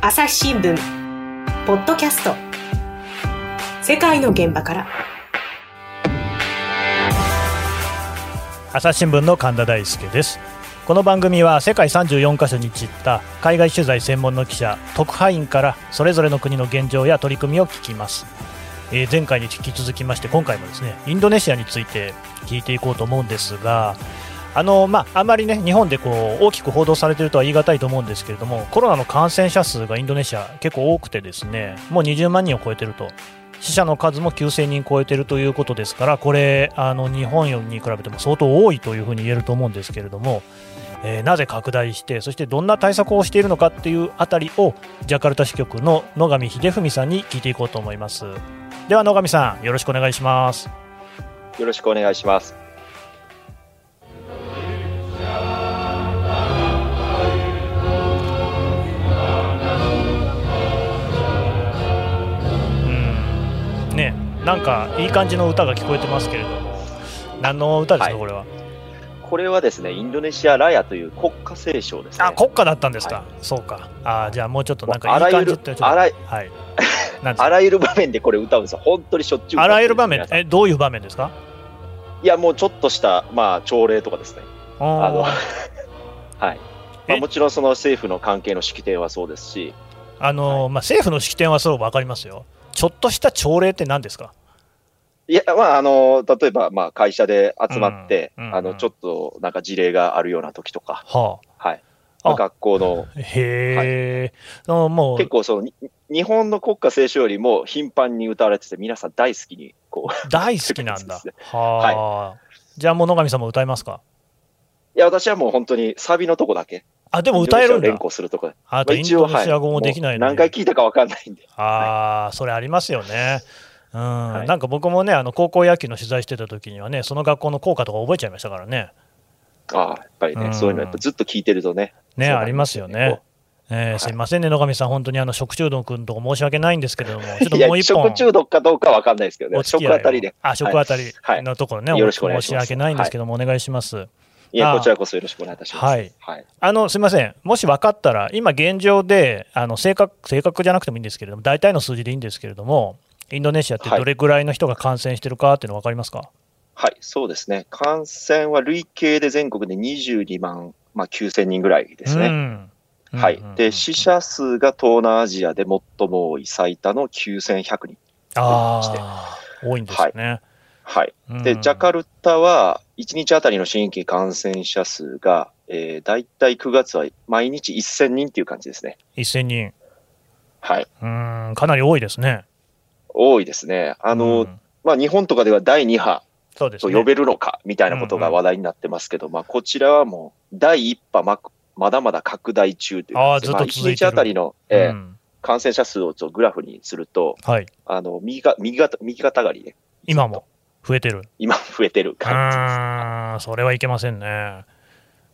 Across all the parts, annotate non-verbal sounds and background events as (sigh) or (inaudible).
朝日新聞ポッドキャスト。世界の現場から。朝日新聞の神田大輔です。この番組は世界34カ所に散った海外取材専門の記者特派員からそれぞれの国の現状や取り組みを聞きます。えー、前回に引き続きまして今回もですねインドネシアについて聞いていこうと思うんですがあのまあ、あまりね日本でこう大きく報道されているとは言い難いと思うんですけれどもコロナの感染者数がインドネシア結構多くてですねもう20万人を超えていると。死者の数も9000人超えているということですからこれあの日本に比べても相当多いというふうに言えると思うんですけれども、えー、なぜ拡大してそしてどんな対策をしているのかっていうあたりをジャカルタ支局の野上秀文さんに聞いていこうと思います。では野上さんよろしくお願いします。よろしくお願いします。なんかいい感じの歌が聞こえてますけれども。何の歌ですか、はい、これは？これはですねインドネシアラヤという国家斉唱です、ね、あ国家だったんですか、はい、そうか。あじゃあもうちょっとなんかいい感じってあらゆるはい、(laughs) あらゆる場面でこれ歌うんですよ。本当にしょっちゅうあらゆる場面。えどういう場面ですか？いやもうちょっとしたまあ朝礼とかですね。あのはい。まあ、もちろんその政府の関係の式典はそうですし。あの、はい、まあ、政府の式典はそう分かりますよ。ちょっとした朝礼って何ですか？いや、まあ、あの、例えば、まあ、会社で集まって、うんうんうん、あの、ちょっと、なんか事例があるような時とか、はあ、はい。まあ、学校の。へえ、はい、もう。結構、その、日本の国歌斉唱よりも頻繁に歌われてて、皆さん大好きに、こう。(laughs) 大好きなんだ。はあ。はい、じゃあ、もう野上さんも歌いますか？いや、私はもう本当にサビのとこだけ。あ、でも歌えるんだ。連呼するとこあと、インドネシア語もできない、ねはい、何回聞いたか分かんないんで。ああ、それありますよね。うん、はい、なんか僕もね、あの高校野球の取材してた時にはね、その学校の校歌とか覚えちゃいましたからね。ああ、やっぱりね、うん、そういうのやっぱずっと聞いてるとね。ね、ありますよね。えー、すみませんね、野上さん、本当にあの食中毒のとこ申し訳ないんですけれども、(laughs) ちょっともう一本。食中毒かどうかわかんないですけどね、食あたりで。あ、食あたりのところね、はい、よろしく申し訳ないんですけども、お願いします。いや、こちらこそよろしくお願いいたします。はい。はい、あの、すみません。もし分かったら、今現状で、あの、正確、正確じゃなくてもいいんですけれども、大体の数字でいいんですけれども、インドネシアってどれぐらいの人が感染してるかっていうの分かりますか、はい、そうですね。感染は累計で全国で22万、まあ、9000人ぐらいですね。うんはい。で、死者数が東南アジアで最も多い最多の9100人。ああ、多いんですね。はい。はい、で、ジャカルタは、1日あたりの新規感染者数が、えー、大体9月は毎日1000人っていう感じですね。1000人。はい。うん、かなり多いですね。多いですね。あの、うん、まあ、日本とかでは第2波と呼べるのかみたいなことが話題になってますけど、うんうん、まあ、こちらはもう第1波ままだまだ拡大中というか、ずっと1日あたりの、えー、うん、感染者数をちょグラフにすると、はい、あの右が右が右肩上がりで、今も増えてる。今増えてる感じです。あそれはいけませんね。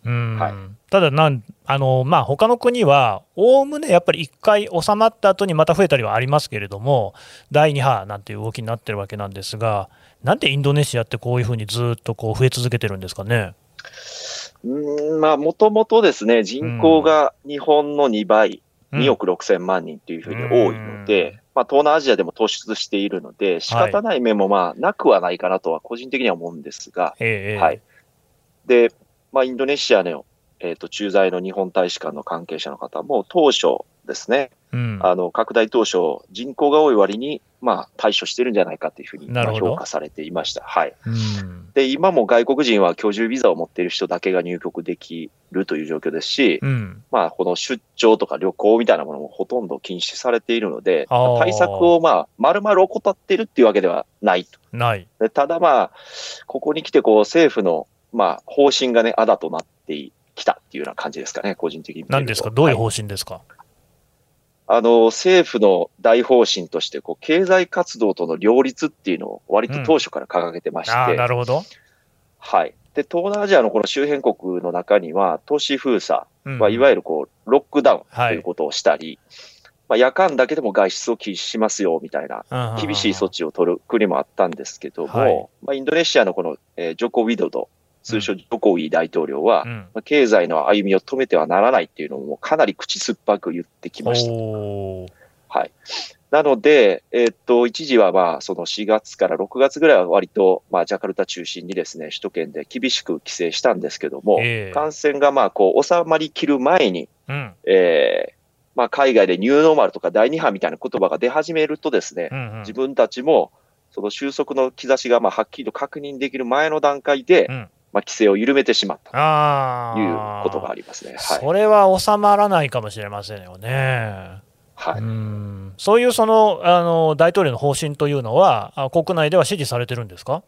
うん。はい、ただなんあの、まあ他の国は、おおむねやっぱり1回収まった後にまた増えたりはありますけれども、第2波なんていう動きになってるわけなんですが、なんでインドネシアってこういうふうにずっとこう増え続けてるんですかね？うんまあ、もともとですね、人口が日本の2倍、うん、2億6千万人というふうに多いので、うん、まあ、東南アジアでも突出しているので、仕方ない面もまあなくはないかなとは個人的には思うんですが、はいはい、で、まあ、インドネシアの、えーと、駐在の日本大使館の関係者の方も当初ですね、うん、あの拡大当初、人口が多い割に、まあ、対処してるんじゃないかというふうに評価されていました。はい、うん、で今も外国人は居住ビザを持っている人だけが入国できるという状況ですし、うん、まあ、この出張とか旅行みたいなものもほとんど禁止されているので、対策をまあ丸々怠ってるっていうわけではないと。ない。ただ、まあ、ここに来てこう政府のまあ、方針がね、あだとなってきたっていうような感じですかね、個人的に。何ですか？どういう方針ですか、はい、あの、政府の大方針として、こう、経済活動との両立っていうのを割と当初から掲げてまして。うん、なるほど。はい。で、東南アジアのこの周辺国の中には、都市封鎖、まあ、いわゆるこう、ロックダウンということをしたり、はい、まあ、夜間だけでも外出を禁止しますよ、みたいな、厳しい措置を取る国もあったんですけども、はい、まあ、インドネシアのこの、えー、ジョコ・ウィドド通称ジョコウィ大統領は、うん。まあ経済の歩みを止めてはならないっていうのをもうかなり口酸っぱく言ってきました。はい。なので、えっと、一時はまあ、その4月から6月ぐらいは割と、まあ、ジャカルタ中心にですね、首都圏で厳しく規制したんですけども、ええ。感染がまあ、こう、収まりきる前に、うん。えーまあ、海外でニューノーマルとか第二波みたいな言葉が出始めるとですね、うんうん。自分たちも、その収束の兆しがまあはっきりと確認できる前の段階で、うんまあ、規制を緩めてしまったあというあことがありますね。はい。それは収まらないかもしれませんよね。はい。うんそういうそのあの大統領の方針というのは、あ国内では支持されてるんですか？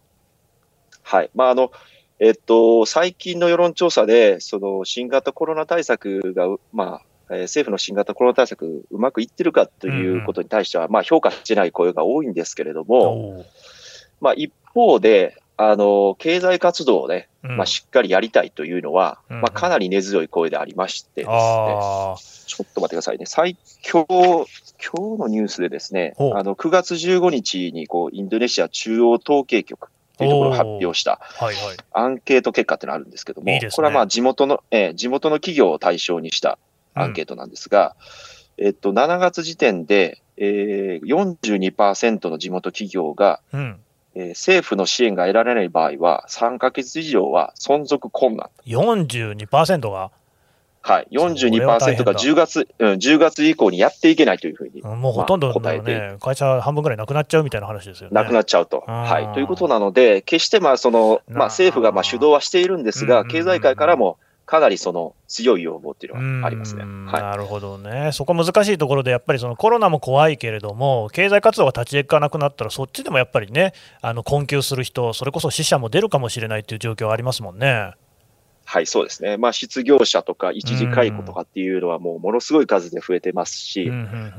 はい。まあ、あの、えっと、最近の世論調査で、その新型コロナ対策が、まあ、えー政府の新型コロナ対策うまくいってるかということに対しては、まあ評価しない声が多いんですけれども、まあ一方で、あの、経済活動をね、うんまあしっかりやりたいというのは、うん。まあかなり根強い声でありましてですね、あちょっと待ってくださいね。最、今日、今日のニュースでですね、あの、9月15日に、こう、インドネシア中央統計局というところを発表した。アンケート結果ってのがあるんですけども、いいですね。これはまあ地元の、えー地元の企業を対象にしたアンケートなんですが、えっと、7月時点で、えー、42%の地元企業が、うん、えー政府の支援が得られない場合は、3ヶ月以上は存続困難。42%が、はい。それは大変42%がだ10月、うん、10月以降にやっていけないというふうに、うんもうほとんどまあ答えてね、会社半分ぐらいなくなっちゃうみたいな話ですよね。なくなっちゃうと。はい。ということなので、決してまあその、まあ政府がまあ主導はしているんですが、経済界からもかなりその強い要望っていうのがありますね。うんはい。なるほどね、そこ難しいところで、やっぱりそのコロナも怖いけれども、経済活動が立ち行かなくなったら、そっちでもやっぱりね、あの困窮する人、それこそ死者も出るかもしれないという状況はありますもんね。はい、そうですね。まあ失業者とか一時解雇とかっていうのはもうものすごい数で増えてますし、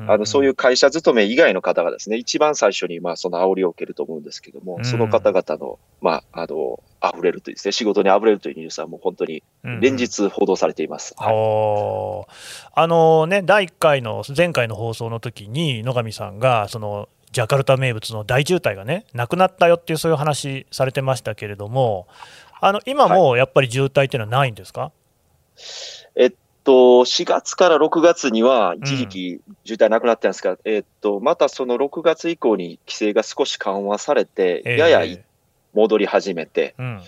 あの、そういう会社勤め以外の方がですね、一番最初に、まあ、その煽りを受けると思うんですけども、うんその方々の、まあ、あの、溢れるというですね、仕事に溢れるというニュースはもう本当にうん連日報道されています。はい。おーあのね、第1回の、前回の放送の時に、野上さんが、そのジャカルタ名物の大渋滞がね、なくなったよっていう、そういう話されてましたけれども、あの今もやっぱり渋滞っていうのはないんですか、えっと、4月から6月には一時期渋滞なくなったんですが、えっと、またその6月以降に規制が少し緩和されて、えー。ややい戻り始めて、うん、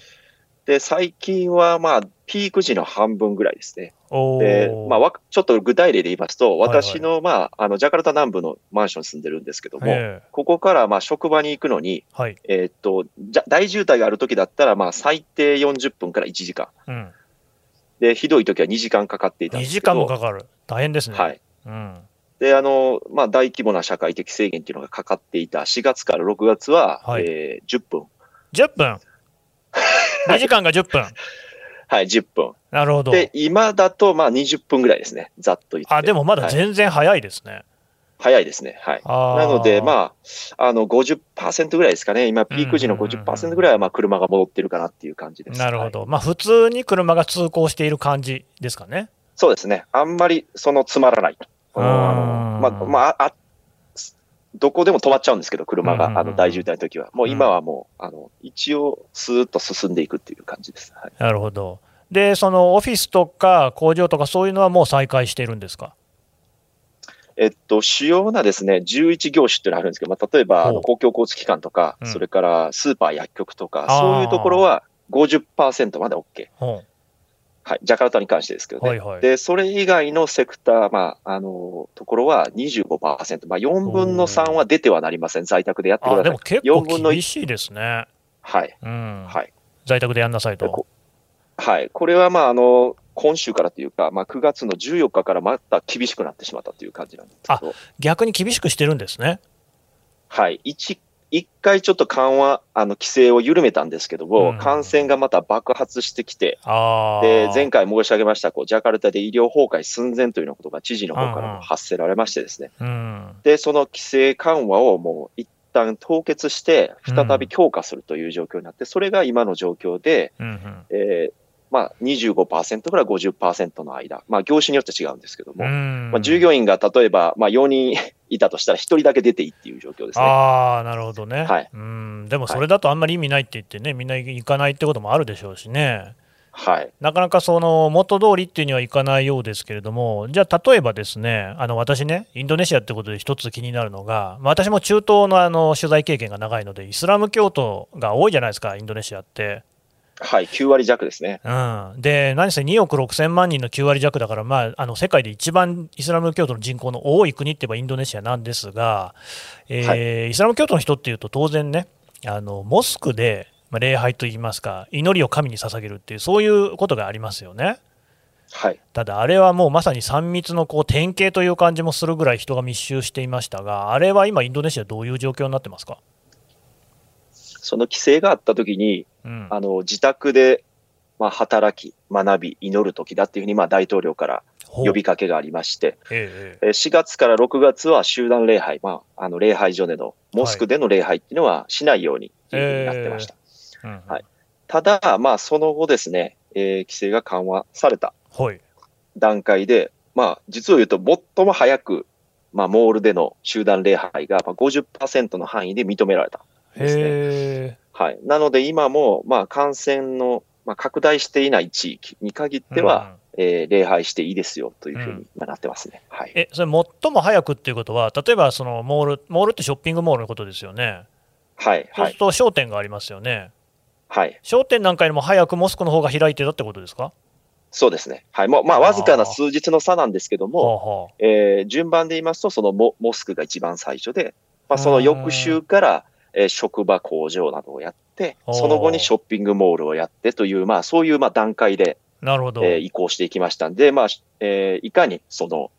で、最近はまあ、ピーク時の半分ぐらいですね。おでー、まあ、わちょっと具体例で言いますと、はいはい私の、まあ、あの、ジャカルタ南部のマンションに住んでるんですけども、えここから、まあ、職場に行くのに、ーはい、えーっと、じゃ、大渋滞がある時だったら、まあ、最低40分から1時間。うん、で、ひどい時は2時間かかっていたん2ですけど。時間もかかる、大変ですね。はい。うん、で、あの、まあ、大規模な社会的制限っていうのがかかっていた4月から6月は、はいえー10分。10分、2時間が10分、はい、10分。なるほど。で、今だと、まあ、20分ぐらいですね。ざっと言って。あでもまだはい全然早いですね。早いですね。はい。なので、まあ、あの、50%ぐらいですかね。今、ピーク時のうんうんうん50%ぐらいは、まあ、車が戻ってるかなっていう感じです。はいなるほど、まあ普通に車が通行している感じですかね。そうですね。あんまり、その、つまらない。あのうんまあ、まあ、あ、どこでも止まっちゃうんですけど、車うんうんうんが、あの、大渋滞の時は。もう今はもう、あの、一応、スーッと進んでいくっていう感じです。はい。なるほど。で、そのオフィスとか工場とかそういうのはもう再開しているんですか？えっと、主要なですね、11業種っていうのがあるんですけど、まあ、例えば、公共交通機関とか、うんそれからスーパー、薬局とか、そういうところは50%まで OK。ほはい。ジャカルタに関してですけどね。うはいはい。で、それ以外のセクター、まあ、あの、ところは25%。まあ、4分の3は出てはなりません。在宅でやってくださいあでも。結4分の構1厳しいですね。はい。うん。はい。在宅でやんなさいとこ。はい。これは、まあ、あの、今週からというか、まあ、9月の14日からまた厳しくなってしまったという感じなんですけど、逆に厳しくしてるんですね。はい。一、一回ちょっと緩和、あの、規制を緩めたんですけども、うん感染がまた爆発してきて。で、前回申し上げました、こう、ジャカルタで医療崩壊寸前というようなことが知事の方からも発せられましてですね。うん。で、その規制緩和をもう一旦凍結して、再び強化するという状況になって、それが今の状況で、うんうん。えーまあ、25%から50%の間、まあ、業種によって違うんですけども、うんまあ、従業員が例えば、まあ、4人いたとしたら1人だけ出ていいっていう状況ですね。ああ、なるほどね。はいうん、でもそれだとあんまり意味ないって言ってね、みんな行かないってこともあるでしょうしね。はい。なかなかその元通りっていうにはいかないようですけれども、じゃあ、例えばですね、あの私ね、インドネシアってことで一つ気になるのが、まあ、私も中東のあの取材経験が長いので、イスラム教徒が多いじゃないですか、インドネシアって。はい。9割弱ですね。うん、で、何せ2億6000万人の9割弱だから、まあ、あの世界で一番イスラム教徒の人口の多い国って言えばインドネシアなんですが、えーイスラム教徒の人っていうと、当然ね、あのモスクで、まあ、礼拝といいますか、祈りを神に捧げるっていう、そういうことがありますよね。はい。ただ、あれはもうまさに3密のこう典型という感じもするぐらい人が密集していましたが、あれは今、インドネシア、どういう状況になってますか、その規制があった時に、うん。あの、自宅で、まあ、働き、学び、祈る時だっていうふうに、まあ、大統領から呼びかけがありまして、ええええ。ー4月から6月は集団礼拝、まあ、あの、礼拝所での、モスクでの礼拝っていうのはしないようにっていうふうになってました。えうんはい。ただ、まあ、その後ですね、えー規制が緩和されたはい。段階で、まあ、実を言うと、最も早く、まあ、モールでの集団礼拝がまあ50%の範囲で認められた。んですはい。なので、今も、まあ、感染の、まあ、拡大していない地域に限っては、えー礼拝していいですよというふうにまあなってますね。はい。えそれ、最も早くっていうことは、例えばそのモール、モールってショッピングモールのことですよね、はい。そうするはい。と商店がありますよね、はい。商店なんかよりも早くモスクの方が開いてたってことですか？そうですね。はい。もう、まあ、わずかな数日の差なんですけども、はあはえー順番で言いますと、そのモモスクが一番最初で、まあ、その翌週から、えー職場、工場などをやって、その後にショッピングモールをやってという、まあ、そういうまあ段階で、あなるほど、えー移行していきましたんで、まあ、えーいかにその、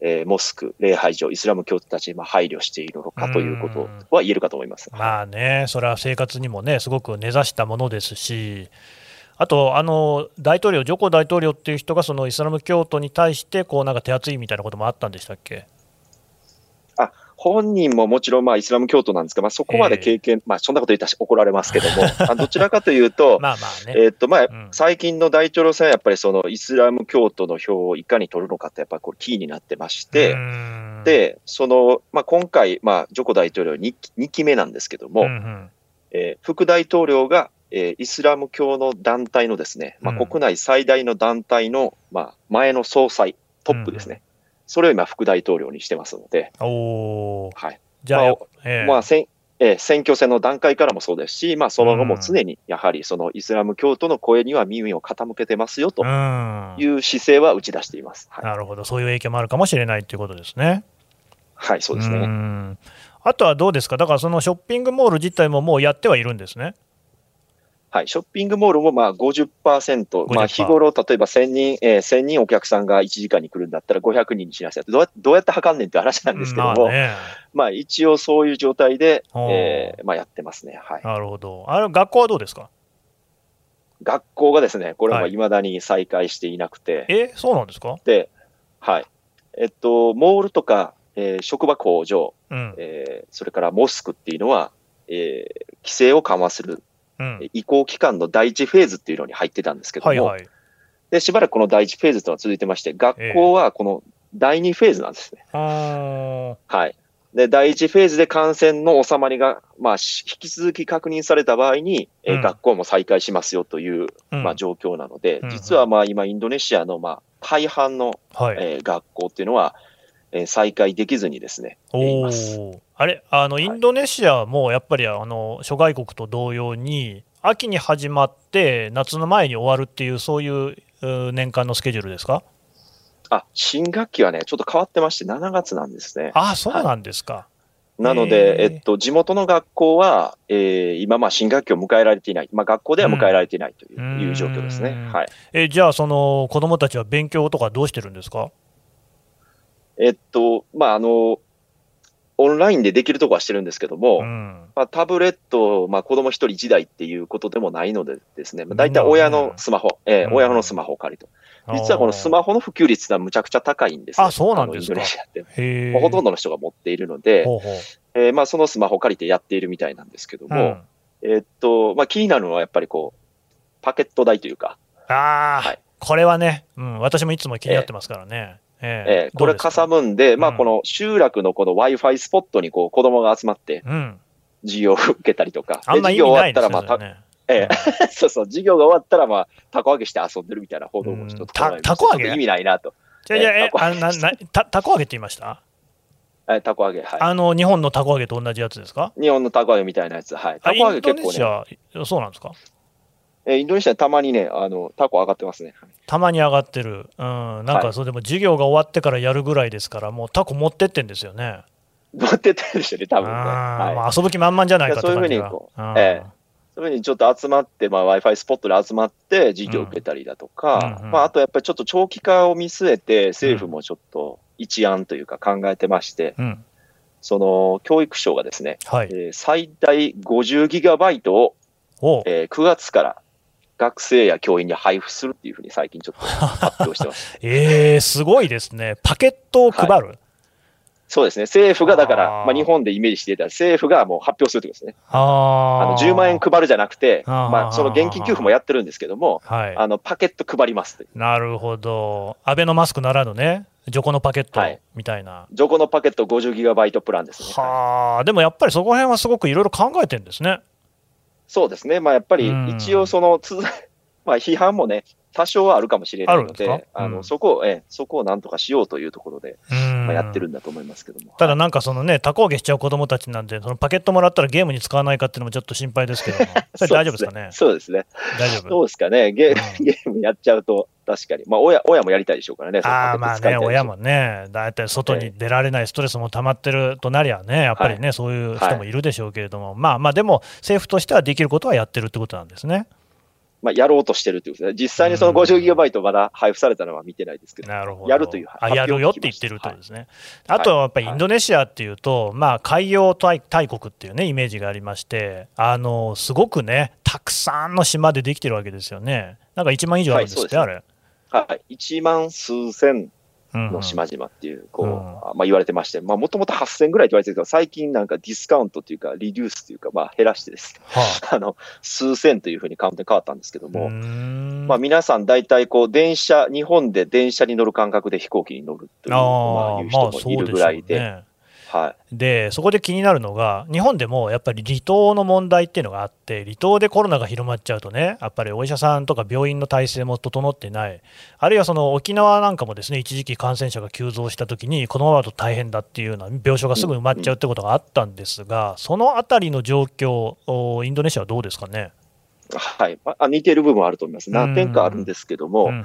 えーモスク、礼拝所、イスラム教徒たちにまあ配慮しているのかということは言えるかと思います。まあね、それは生活にもね、すごく根ざしたものですし、あと、あの大統領、ジョコ大統領っていう人が、そのイスラム教徒に対して、こうなんか手厚いみたいなこともあったんでしたっけ？本人ももちろんまあイスラム教徒なんですが、まあ、そこまで経験、まあそんなこと言ったら怒られますけども、(laughs) あどちらかというと、(laughs) まあまあね、えーっとまあうん。最近の大統領選はやっぱりそのイスラム教徒の票をいかに取るのかってやっぱりこれキーになってまして、で、その、まあ、今回、まあ、ジョコ大統領 2, 2期目なんですけども、うんうん。えー副大統領が、えーイスラム教の団体のですね、まあ、うん。国内最大の団体の、まあ、前の総裁、トップですね。それを今、副大統領にしてますので、おーはい。じゃあ、まあええまあ、せんえー選挙戦の段階からもそうですし、まあ、その後も常に、やはりそのイスラム教徒の声には耳を傾けてますよとうんいう姿勢は打ち出しています。はい、なるほど、そういう影響もあるかもしれないということですね。はい、そうですね。んあとはどうですか、だからそのショッピングモール自体ももうやってはいるんですね。はい、ショッピングモールもまあ50%、まあ50%日頃、例えば1000人、えー1000人お客さんが1時間に来るんだったら500人にしなさいって、どうやどうやって測んねんって話なんですけども、まあね、まあ一応そういう状態で、えーまあやってますね。はい。なるほど。あれ学校はどうですか？学校がですね、これははい未だに再開していなくて、え、そうなんですか？で、はい。えっと、モールとか、えー職場工場、うん。えーそれからモスクっていうのは、えー規制を緩和するうん。移行期間の第一フェーズっていうのに入ってたんですけども、はいはい。で、しばらくこの第一フェーズというのは続いてまして、学校はこの第二フェーズなんですね。あーはい。で、第一フェーズで感染の収まりが、まあ、し引き続き確認された場合に、えーうん学校も再開しますよという、うんまあ、状況なので、うん実はまあ今、インドネシアのまあ大半の、はい。えー学校っていうのは、えー再開できずにですね、えーいおます。ーあれ、あの、いインドネシアもやっぱり、あの、諸外国と同様に、秋に始まって、夏の前に終わるっていう、そういうう年間のスケジュールですか？あ、新学期はね、ちょっと変わってまして、7月なんですね。ああ、そうなんですか。なのへで、ーえっと、地元の学校は、えー今、まあ、新学期を迎えられていない。まあ、学校では迎えられていないという,、うんいう状況ですね。うんはい。え、じゃあ、その、子供たちは勉強とかどうしてるんですか？えっと、まあ、あの、オンラインでできるとこはしてるんですけども、うん。まあ、タブレット、まあ、子供一人一台っていうことでもないのでですね、まあ、大体親のスマホ、えーうん。親のスマホを借りと。実はこのスマホの普及率はむちゃくちゃ高いんですね。あそうなんですか。インドネシアって。へまあほとんどどの人が持っているので、ほえーまあ、そのスマホを借りてやっているみたいなんですけども、うん。えーっと、まあ、気になるのはやっぱりこう、パケット代というか、ああ、はい。これはね、うん、私もいつも気になってますからね。えええ。ーこれかさむんで、まあうんこの集落のこの Wi-Fi スポットにこう子供が集まってうん、授業を受けたりとか、あん授業終わったらまあ、たね。え。え (laughs) そうそう、授業が終わったらまあ、たこ揚げして遊んでるみたいな報道もちょっとうん捉えましてたたこ揚げ？意味ないなと。じゃあじゃあえあななたたこ揚げって言いました？えーたこ揚げ、はい。あの日本のたこ揚げと同じやつですか？日本のたこ揚げみたいなやつ、はい。あたこ揚げ結構ね、そうなんですか？えーインドネシアたまにね、あの、タコ上がってますね。たまに上がってる、うん、なんはい。かそれでも授業が終わってからやるぐらいですから、もうタコ持ってってんですよね。持ってってるでしょうね、多分ね。はい。まあ、遊ぶ気満々じゃないかって感じがいやそういうふうにこううん。えそういうふうにちょっと集まって、まあ、Wi-Fi スポットで集まって授業を受けたりだとか、うん。うんまあ、あとやっぱりちょっと長期化を見据えて、政府もちょっと一案というか考えてまして、うん、その教育省がですね、はい。え。ー最大50ギガバイトを、お。えー9月から学生や教員に配布するっていうふうに最近ちょっと発表してます。(laughs) えー、すごいですね。パケットを配る？そうですね。政府がだから、あーまあ、日本でイメージしていたら政府がもう発表するってことですね。ああの10万円配るじゃなくて、あーまあ、その現金給付もやってるんですけども、はい。あのパケット配ります。なるほど。アベノマスクならぬね、ジョコのパケットはいみたいな。ジョコのパケット50ギガバイトプランですね。はあ、でもやっぱりそこら辺はすごくいろいろ考えてるんですね。そうですね。まあ、やっぱりうん一応そのつ、(laughs) まあ、批判もね、多少はあるかもしれないのですで、か？うんあのそこを、ええそこをなんとかしようというところで、うんまあ、やってるんだと思いますけども。ただなんかそのね、多工芸しちゃう子供たちなんで、そのパケットもらったらゲームに使わないかっていうのもちょっと心配ですけども、(laughs) それ大丈夫ですかね？そうですね。大丈夫。どうですかね？ゲゲームやっちゃうと、確かに。まあ、親親もやりたいでしょうからね。ああまあね、親もね、だいたい外に出られないストレスも溜まってるとなりゃね、やっぱりね、そういう人もいるでしょうけれども、まあまあ、でも、政府としてはできることはやってるってことなんですね。まあ、やろうとしてるっていうことですね。実際にその50ギガバイトまだ配布されたのは見てないですけど。なるほど。やるというあ、やるよって言ってるとですね。あとはやっぱりインドネシアっていうと、まあ、海洋大大国っていうね、イメージがありまして、あの、すごくね、たくさんの島でできてるわけですよね。なんか1万以上あるんですって、はいあれ。はい。1万数千うんの島々っていう、こう、うん。まあ言われてまして、まあもともと8000ぐらいって言われてるけど、最近なんかディスカウントっていうか、リデュースというか、まあ減らしてです。ね、はあ。(laughs) の、数千というふうにカウントに変わったんですけどあ、も、まあ皆さん大体こう、電車、日本で電車に乗る感覚で飛行機に乗るという、まあああいう人もいるぐらいで、ね。はで、そこで気になるのが、日本でもやっぱり離島の問題っていうのがあって、離島でコロナが広まっちゃうとね、やっぱりお医者さんとか病院の体制も整ってない、あるいはその沖縄なんかもですね、一時期感染者が急増したときに、このままだと大変だっていうような病床がすぐ埋まっちゃうってことがあったんですが、そのあたりの状況、おインドネシアはどうですかね？い。はい。まあ似てる部分はあると思います。何点かあるんですけども、うんうん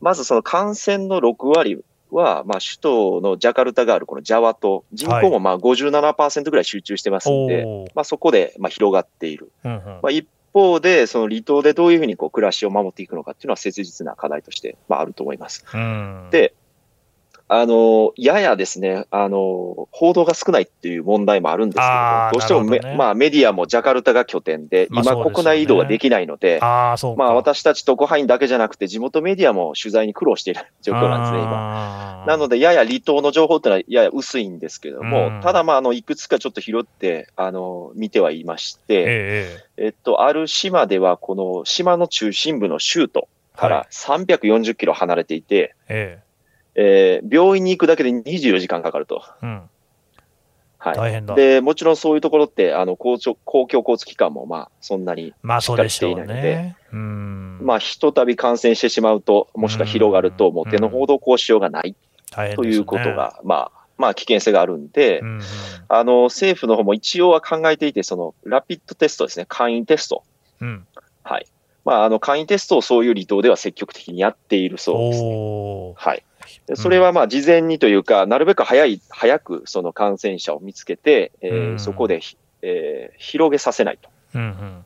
まずその感染の6割は、まあ首都のジャカルタがあるこのジャワ島、人口もまあ57%ぐらい集中してますんで、おーまあそこでまあ広がっている。うんうんまあ、一方で、その離島でどういうふうにこう暮らしを守っていくのかっていうのは切実な課題として、まあ、あると思います。うんであの、ややですね、あの、報道が少ないっていう問題もあるんですけれどどうしてもまあメディアもジャカルタが拠点で、今国内移動はできないので、ああ。まあ私たち特派員だけじゃなくて地元メディアも取材に苦労している状況なんですね、今。今なので、やや離島の情報ってのはやや薄いんですけれども、うん。ただまあ、あの、いくつかちょっと拾って、あの、見てはいまして、えええっと、ある島では、この島の中心部の州都かはい。ら340キロ離れていて、ええー病院に行くだけで24時間かかると。えうん、はい。大変だ。で、もちろんそういうところって、あの、公共公共交通機関も、まあ、そんなに、しっかりしていないね。うん。まあ、ひとたび感染してしまうと、もしくは広がると、うんもう手のほどこうしようがない大変ですねということが、まあ、まあ、危険性があるんで、うんうんあの、政府の方も一応は考えていて、その、ラピッドテストですね、簡易テスト。うん、はい。まあ、あの、簡易テストをそういう離島では積極的にやっているそうです、ね。はい。でそれはまあ事前にというか、なるべく早い、早くその感染者を見つけて、えーうん。そこでひ、えー広げさせないと、うんうん。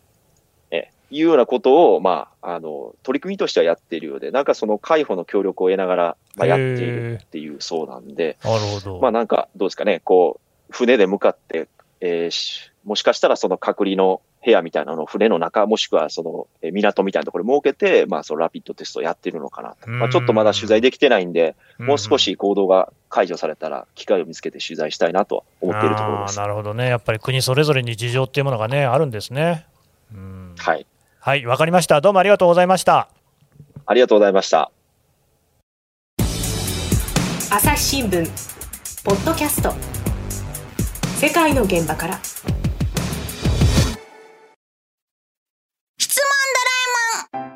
えーいうようなことを、まあ、あの、取り組みとしてはやっているようで、なんかその介護の協力を得ながら、まあ、やっているっていうそうなんで、なるほど。まあなんかどうですかね、こう、船で向かって、えーしもしかしたらその隔離の部屋みたいなのを船の中、もしくはそのえー港みたいなところに設けて、まあそのラピッドテストをやってるのかなと。まあちょっとまだ取材できてないんで、もう少し行動が解除されたら、機会を見つけて取材したいなと思っているところです。なるほどね。やっぱり国それぞれに事情っていうものがね、あるんですね。うんはい。はい、わかりました。どうもありがとうございました。ありがとうございました。朝日新聞ポッドキャスト世界の現場から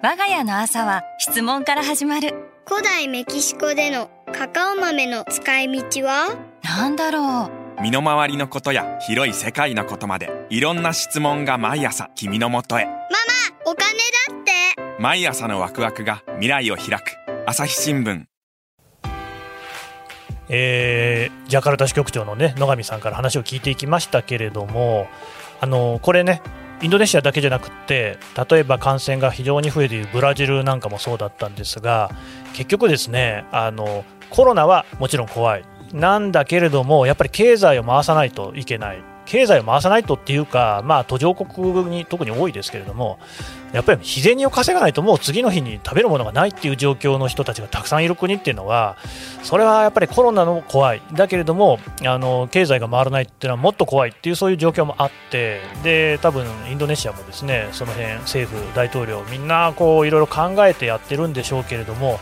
我が家の朝は質問から始まる。古代メキシコでのカカオ豆の使い道は？なんだろう。身の回りのことや広い世界のことまでいろんな質問が毎朝君のもとへ。ママお金だって。毎朝のワクワクが未来を開く。朝日新聞。えー、ジャカルタ支局長の、ね、野上さんから話を聞いていきましたけれどもあのこれねインドネシアだけじゃなくて例えば感染が非常に増えているブラジルなんかもそうだったんですが結局ですねあのコロナはもちろん怖い。なんだけれどもやっぱり経済を回さないといけない。経済を回さないとっていうか、まあ、途上国に特に多いですけれども、やっぱり日銭を稼がないと、もう次の日に食べるものがないっていう状況の人たちがたくさんいる国っていうのは、それはやっぱりコロナの怖い、だけれども、あの経済が回らないっていうのはもっと怖いっていう、そういう状況もあって、で多分インドネシアもですねその辺政府、大統領、みんなこういろいろ考えてやってるんでしょうけれども、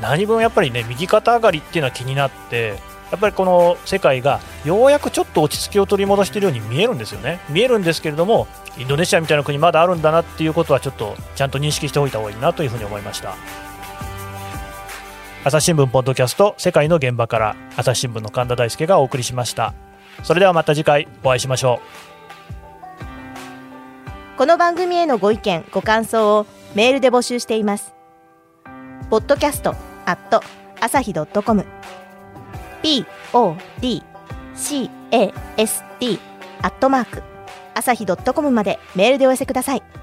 何分やっぱりね右肩上がりっていうのは気になって、やっぱりこの世界がようやくちょっと落ち着きを取り戻しているように見えるんですよね。見えるんですけれどもインドネシアみたいな国まだあるんだなっていうことはちょっとちゃんと認識しておいた方がいいなというふうに思いました。朝日新聞ポッドキャスト世界の現場から朝日新聞の神田大輔がお送りしました。それではまた次回お会いしましょう。この番組へのご意見ご感想をメールで募集しています。ポッドキャストアット朝日ドットコム。Podcast アットマーク朝日ドットコムまでメールでお寄せください。